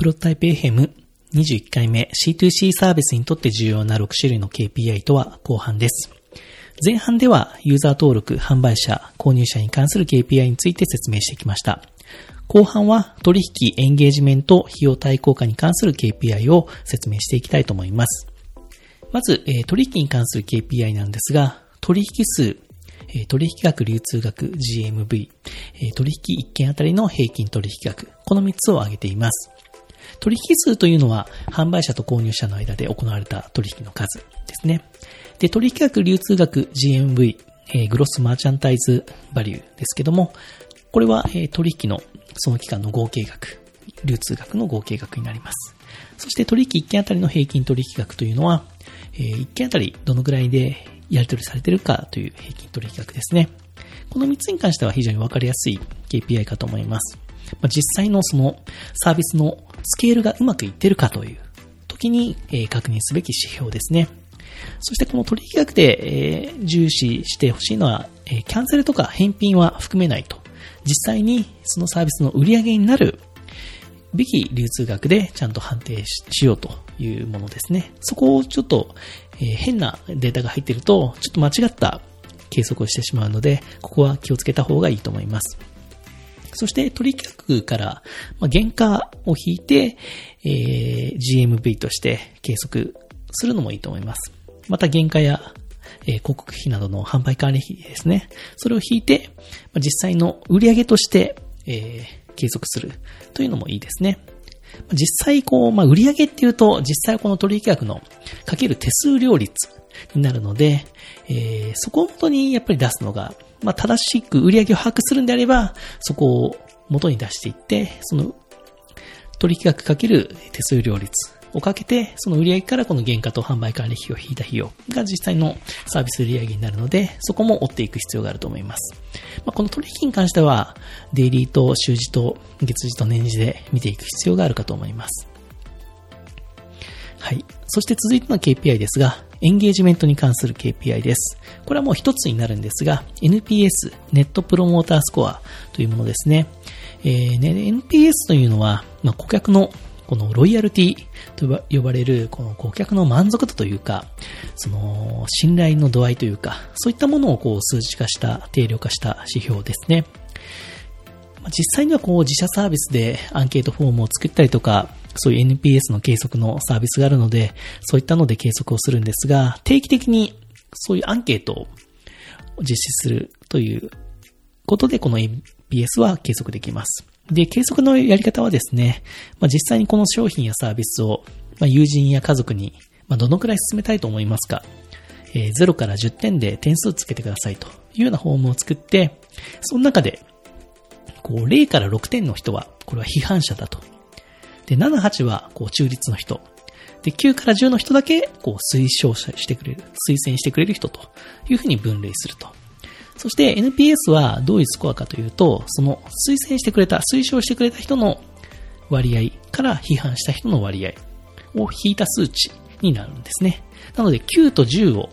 プロトタイプ FM21 回目 C2C サービスにとって重要な6種類の KPI とは後半です。前半ではユーザー登録、販売者、購入者に関する KPI について説明してきました。後半は取引、エンゲージメント、費用対効果に関する KPI を説明していきたいと思います。まず、取引に関する KPI なんですが、取引数、取引額、流通額、GMV、取引1件あたりの平均取引額、この3つを挙げています。取引数というのは、販売者と購入者の間で行われた取引の数ですね。で、取引額、流通額、GMV、えーグロスマーチャンタイズバリューですけども、これは、えー取引のその期間の合計額、流通額の合計額になります。そして取引1件あたりの平均取引額というのは、え1件あたりどのぐらいでやり取りされているかという平均取引額ですね。この3つに関しては非常にわかりやすい KPI かと思います。まあ実際のそのサービスのスケールがうまくいってるかという時に、え確認すべき指標ですね。そしてこの取引額で、え重視してほしいのは、えキャンセルとか返品は含めないと。実際にそのサービスの売り上げになるべき流通額でちゃんと判定しようというものですね。そこをちょっと、え変なデータが入っていると、ちょっと間違った計測をしてしまうので、ここは気をつけた方がいいと思います。そして取引額から、まあ、原価を引いて、えー GMV として計測するのもいいと思います。また原価や、えー広告費などの販売管理費ですね。それを引いて、まあ実際の売上として、えー計測するというのもいいですね。実際、こう、まあ、売上っていうと、実際はこの取引額のかける手数料率になるので、えーそこを元にやっぱり出すのが、まあ、正しく売り上げを把握するんであれば、そこを元に出していって、その取引額かける手数料率をかけて、その売り上げからこの原価と販売管理費を引いた費用が実際のサービス売り上げになるので、そこも追っていく必要があると思います。まあ、この取引に関しては、デイリーと週次と月次と年次で見ていく必要があるかと思います。はい。そして続いての KPI ですが、エンゲージメントに関する KPI です。これはもう一つになるんですが、NPS、ネットプロモータースコアというものですね。えーね NPS というのは、まあ、顧客のこのロイヤルティと呼ばれる、この顧客の満足度というか、その信頼の度合いというか、そういったものをこう数値化した、定量化した指標ですね。実際にはこう自社サービスでアンケートフォームを作ったりとか、そういう NPS の計測のサービスがあるので、そういったので計測をするんですが、定期的にそういうアンケートを実施するということで、この NPS は計測できます。で、計測のやり方はですね、まあ、実際にこの商品やサービスを、まあ、友人や家族に、まあ、どのくらい進めたいと思いますか、えー0から10点で点数つけてくださいというようなフォームを作って、その中で、こう、0から6点の人は、これは批判者だと。で、7、8は、こう、中立の人。で、9から10の人だけ、こう、推奨してくれる、推薦してくれる人というふうに分類すると。そして NPS はどういうスコアかというと、その推薦してくれた、推奨してくれた人の割合から批判した人の割合を引いた数値になるんですね。なので9と10を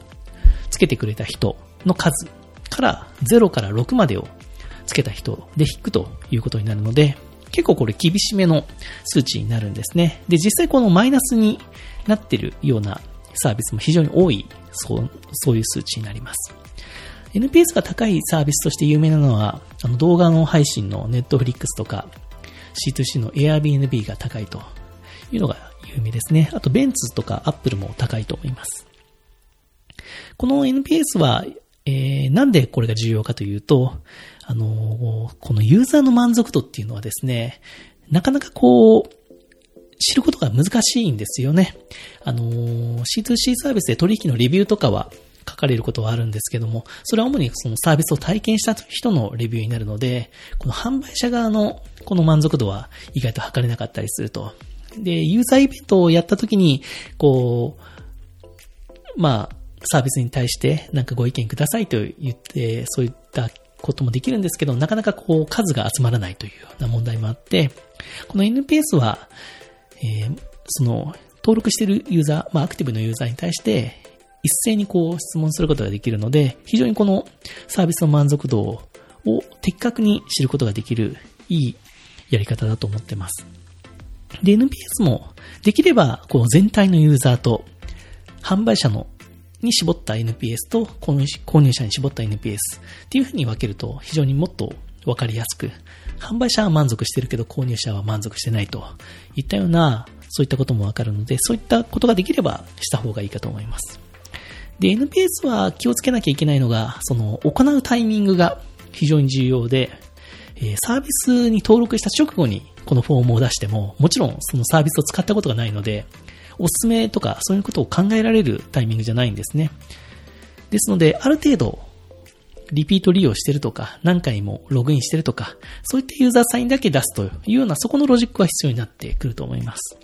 つけてくれた人の数から0から6までをつけた人で引くということになるので、結構これ厳しめの数値になるんですね。で、実際このマイナスになってるようなサービスも非常に多い、そう、そういう数値になります。NPS が高いサービスとして有名なのは、あの動画の配信の Netflix とか C2C の Airbnb が高いというのが有名ですね。あとベンツとか Apple も高いと思います。この NPS は、えー、なんでこれが重要かというと、あのーこのユーザーの満足度っていうのはですね、なかなかこう、知ることが難しいんですよね。あのー C2C サービスで取引のレビューとかは書かれることはあるんですけども、それは主にそのサービスを体験した人のレビューになるので、この販売者側のこの満足度は意外と測れなかったりすると。で、ユーザーイベントをやった時に、こう、まあ、サービスに対してなんかご意見くださいと言って、そういったこともできるんですけど、なかなかこう数が集まらないというような問題もあって、この NPS は、えーその、登録しているユーザー、まあ、アクティブのユーザーに対して、一斉にこう質問することができるので、非常にこのサービスの満足度を的確に知ることができるいいやり方だと思ってます。で、NPS も、できれば、こう、全体のユーザーと、販売者の、に絞った NPS と、購入者に絞った NPS っていう風に分けると、非常にもっと分かりやすく、販売者は満足してるけど、購入者は満足してないといったような、そういったことも分かるので、そういったことができればした方がいいかと思います。で、NPS は気をつけなきゃいけないのが、その、行うタイミングが非常に重要で、サービスに登録した直後にこのフォームを出しても、もちろんそのサービスを使ったことがないので、おすすめとかそういうことを考えられるタイミングじゃないんですね。ですので、ある程度、リピート利用してるとか、何回もログインしてるとか、そういったユーザーサインだけ出すというような、そこのロジックは必要になってくると思います。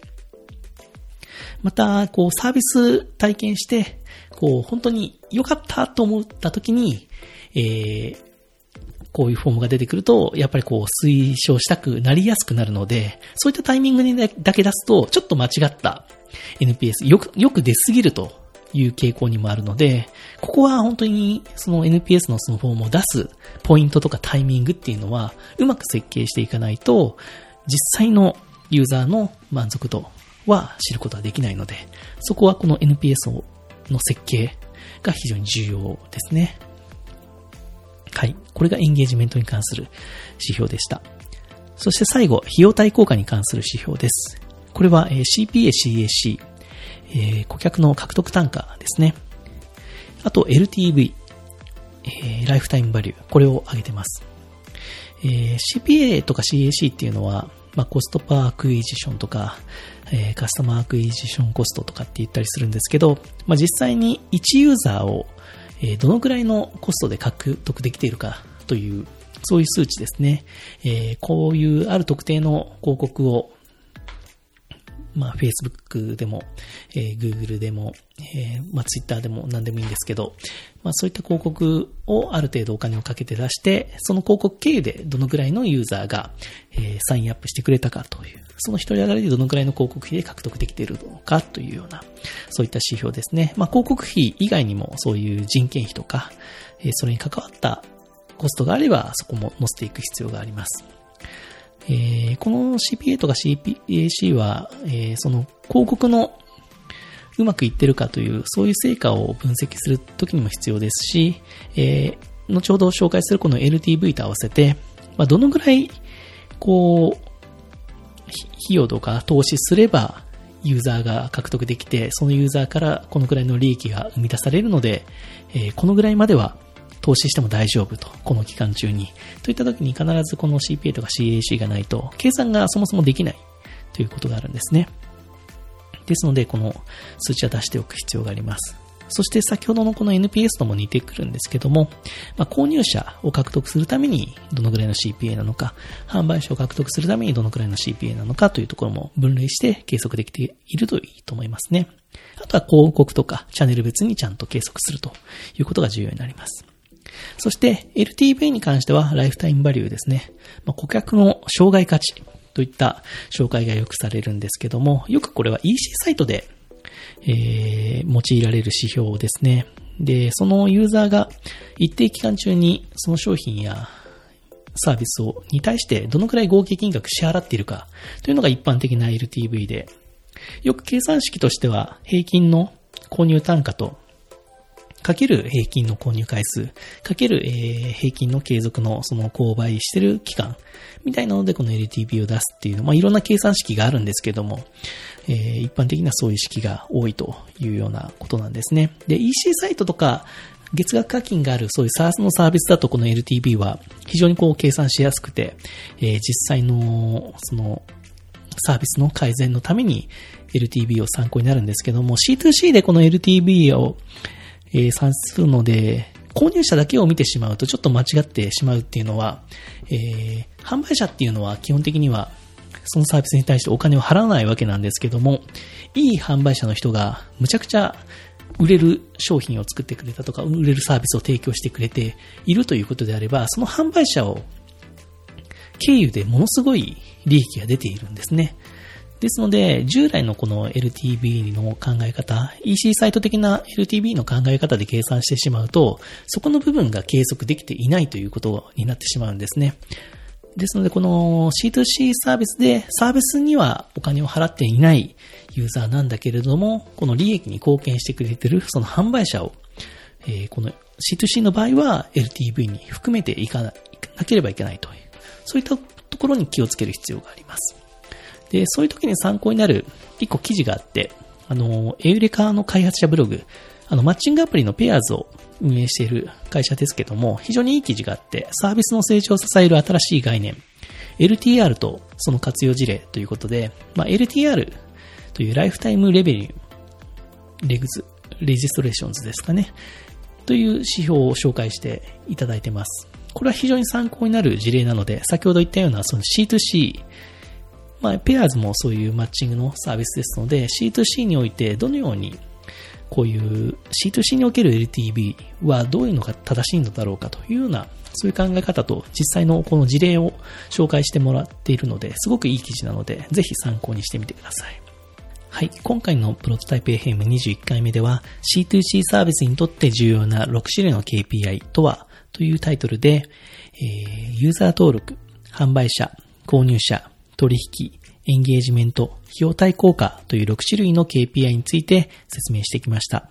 また、こう、サービス体験して、こう、本当に良かったと思った時に、えー、こういうフォームが出てくると、やっぱりこう推奨したくなりやすくなるので、そういったタイミングにだけ出すと、ちょっと間違った NPS、よく、よく出すぎるという傾向にもあるので、ここは本当にその NPS のそのフォームを出すポイントとかタイミングっていうのは、うまく設計していかないと、実際のユーザーの満足度は知ることはできないので、そこはこの NPS の設計が非常に重要ですね。はい。これがエンゲージメントに関する指標でした。そして最後、費用対効果に関する指標です。これは CPA、CAC、えー、顧客の獲得単価ですね。あと LTV、えー、ライフタイムバリュー、これを挙げてます。えー、CPA とか CAC っていうのは、まあ、 Cost Per Acquisition とか、えー、 Customer Acquisition Cost とかって言ったりするんですけど、まあ、実際に1ユーザーをえどのくらいのコストで獲得できているかという、そういう数値ですね。えこういうある特定の広告をまあ、Facebook でも、えー、Google でも、えー、まあ、Twitter でも何でもいいんですけど、まあ、そういった広告をある程度お金をかけて出して、その広告経由でどのくらいのユーザーが、えー、サインアップしてくれたかという、その一人当たりでどのくらいの広告費で獲得できているのかというような、そういった指標ですね。まあ、広告費以外にもそういう人件費とか、えー、それに関わったコストがあれば、そこも載せていく必要があります。えー、この CPA とか CPAC は、えー、その広告のうまくいってるかという、そういう成果を分析するときにも必要ですし、えー、後ほど紹介するこの LTV と合わせて、まあ、どのぐらい、こう、費用とか投資すれば、ユーザーが獲得できて、そのユーザーからこのぐらいの利益が生み出されるので、えー、このぐらいまでは投資しても大丈夫と、この期間中に。といった時に必ずこの CPA とか CAC がないと、計算がそもそもできないということがあるんですね。ですので、この数値は出しておく必要があります。そして先ほどのこの NPS とも似てくるんですけども、まあ、購入者を獲得するためにどのぐらいの CPA なのか、販売者を獲得するためにどのくらいの CPA なのかというところも分類して計測できているといいと思いますね。あとは広告とかチャンネル別にちゃんと計測するということが重要になります。そして LTV に関してはライフタイムバリューですね。まあ、顧客の障害価値といった紹介がよくされるんですけども、よくこれは EC サイトで、えー、用いられる指標ですね。で、そのユーザーが一定期間中にその商品やサービスを、に対してどのくらい合計金額支払っているかというのが一般的な LTV で、よく計算式としては平均の購入単価とかける平均の購入回数、かける、平均の継続のその購買してる期間、みたいなのでこの LTV を出すっていうの、まあ、いろんな計算式があるんですけども、えー、一般的なそういう式が多いというようなことなんですね。で、EC サイトとか、月額課金があるそういう SARS のサービスだとこの LTV は非常にこう計算しやすくて、えー、実際のそのサービスの改善のために LTV を参考になるんですけども C2C でこの LTV をえー算するので、購入者だけを見てしまうとちょっと間違ってしまうっていうのは、えー、販売者っていうのは基本的にはそのサービスに対してお金を払わないわけなんですけども、いい販売者の人がむちゃくちゃ売れる商品を作ってくれたとか、売れるサービスを提供してくれているということであれば、その販売者を経由でものすごい利益が出ているんですね。ですので、従来のこの LTV の考え方、EC サイト的な LTV の考え方で計算してしまうと、そこの部分が計測できていないということになってしまうんですね。ですので、この C2C サービスで、サービスにはお金を払っていないユーザーなんだけれども、この利益に貢献してくれてるその販売者を、えー、この C2C の場合は LTV に含めていかなければいけないという、そういったところに気をつける必要があります。で、そういう時に参考になる一個記事があって、あの、エウレカの開発者ブログ、あの、マッチングアプリのペアーズを運営している会社ですけども、非常にいい記事があって、サービスの成長を支える新しい概念、LTR とその活用事例ということで、まあ、LTR という Lifetime Revenue、regs、registrations ですかね、という指標を紹介していただいてます。これは非常に参考になる事例なので、先ほど言ったようなその C2C、まあ、ペアーズもそういうマッチングのサービスですので、C2C においてどのようにこういう C2C における LTV はどういうのが正しいのだろうかというような、そういう考え方と実際のこの事例を紹介してもらっているので、すごくいい記事なので、ぜひ参考にしてみてください。はい。今回のプロトタイプ FM21 回目では C2C サービスにとって重要な6種類の KPI とはというタイトルで、えー、ユーザー登録、販売者、購入者、取引、エンゲージメント、費用対効果という6種類の KPI について説明してきました。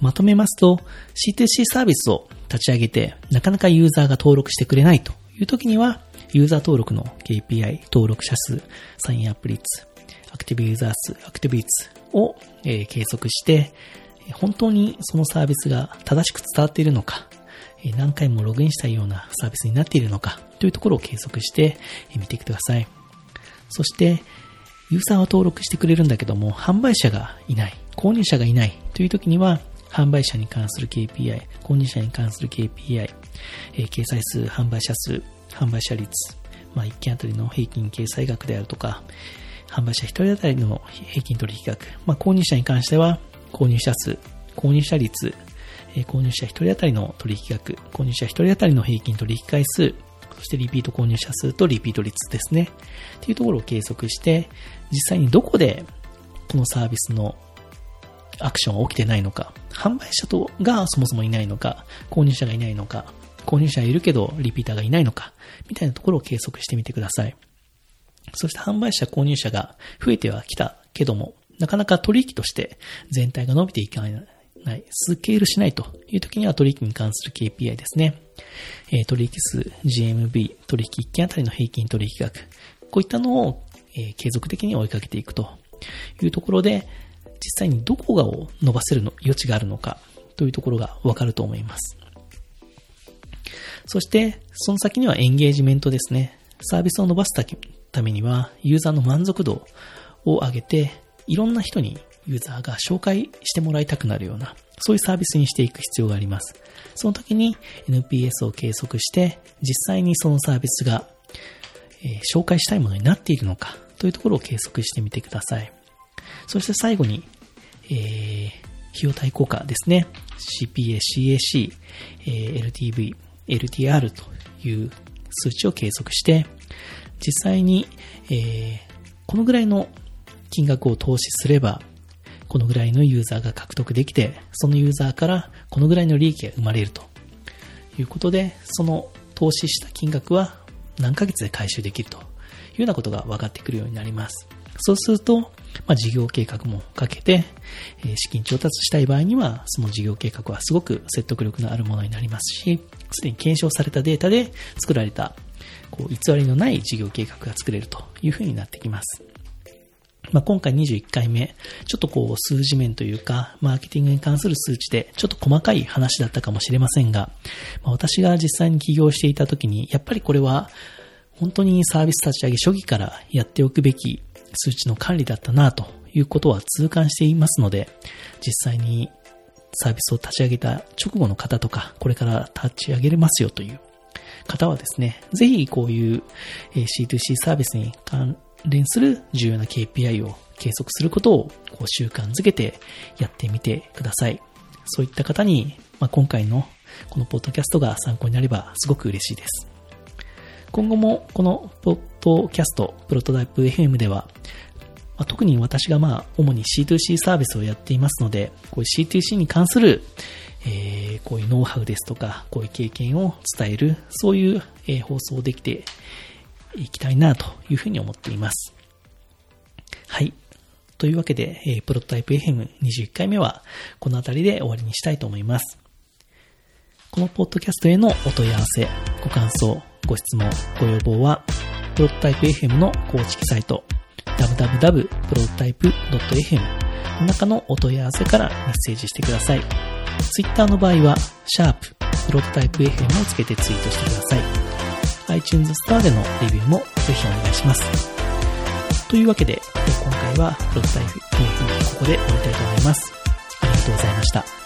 まとめますと、C2C サービスを立ち上げて、なかなかユーザーが登録してくれないという時には、ユーザー登録の KPI、登録者数、サインアップ率、アクティブユーザー数、アクティブ率を、え計測して、本当にそのサービスが正しく伝わっているのか、何回もログインしたようなサービスになっているのかというところを計測してみてください。そして、ユーザーは登録してくれるんだけども、販売者がいない、購入者がいないという時には、販売者に関する KPI、購入者に関する KPI、えー、掲載数、販売者数、販売者率、まあ、1件あたりの平均掲載額であるとか、販売者1人当たりの平均取引額、まあ、購入者に関しては、購入者数、購入者率、えー、購入者1人当たりの取引額、購入者1人当たりの平均取引回数、してリピート購入者数とリピート率ですね。っていうところを計測して、実際にどこでこのサービスのアクションが起きてないのか、販売者とがそもそもいないのか、購入者がいないのか、購入者いるけどリピーターがいないのか、みたいなところを計測してみてください。そして販売者、購入者が増えてはきたけども、なかなか取引として全体が伸びていかない、スケールしないという時には取引に関する KPI ですね。え取引数、GMB、取引1件あたりの平均取引額、こういったのを、え継続的に追いかけていくというところで、実際にどこがを伸ばせるの余地があるのかというところがわかると思います。そして、その先にはエンゲージメントですね。サービスを伸ばすためには、ユーザーの満足度を上げて、いろんな人にユーザーが紹介してもらいたくなるような、そういうサービスにしていく必要があります。その時に NPS を計測して、実際にそのサービスが、えー、紹介したいものになっているのかというところを計測してみてください。そして最後に、えー、費用対効果ですね。CPA、CAC、えー、LTV、LTR という数値を計測して、実際に、えー、このぐらいの金額を投資すれば、このぐらいのユーザーが獲得できて、そのユーザーからこのぐらいの利益が生まれるということで、その投資した金額は何ヶ月で回収できるというようなことが分かってくるようになります。そうすると、まあ、事業計画もかけて、え、資金調達したい場合には、その事業計画はすごく説得力のあるものになりますし、すでに検証されたデータで作られた、こう、偽りのない事業計画が作れるというふうになってきます。まあ、今回21回目、ちょっとこう数字面というか、マーケティングに関する数値で、ちょっと細かい話だったかもしれませんが、まあ、私が実際に起業していた時に、やっぱりこれは、本当にサービス立ち上げ初期からやっておくべき数値の管理だったなということは痛感していますので、実際にサービスを立ち上げた直後の方とか、これから立ち上げれますよという方はですね、ぜひこういう C2C サービスに関連する重要な KPI を計測することをこう習慣づけてやってみてください。そういった方に、まあ、今回のこのポッドキャストが参考になればすごく嬉しいです。今後もこのポッドキャスト、プロトタイプ FM では、まあ、特に私がまあ主に C2C サービスをやっていますので、こういう C2C に関する、えー、こういうノウハウですとか、こういう経験を伝える、そういう、えー、放送できていきたいなというふうに思っています。はい。というわけで、え、プロトタイプ FM21 回目はこの辺りで終わりにしたいと思います。このポッドキャストへのお問い合わせ、ご感想、ご質問、ご要望は、プロトタイプ FM の公式サイト、www.prototype.fm の中のお問い合わせからメッセージしてください。Twitter の場合は、シャーププロトタイプ FM をつけてツイートしてください。iTunes Store でのレビューもぜひお願いします。というわけで、今回はプロトタイプ FM ここで終わりたいと思います。ありがとうございました。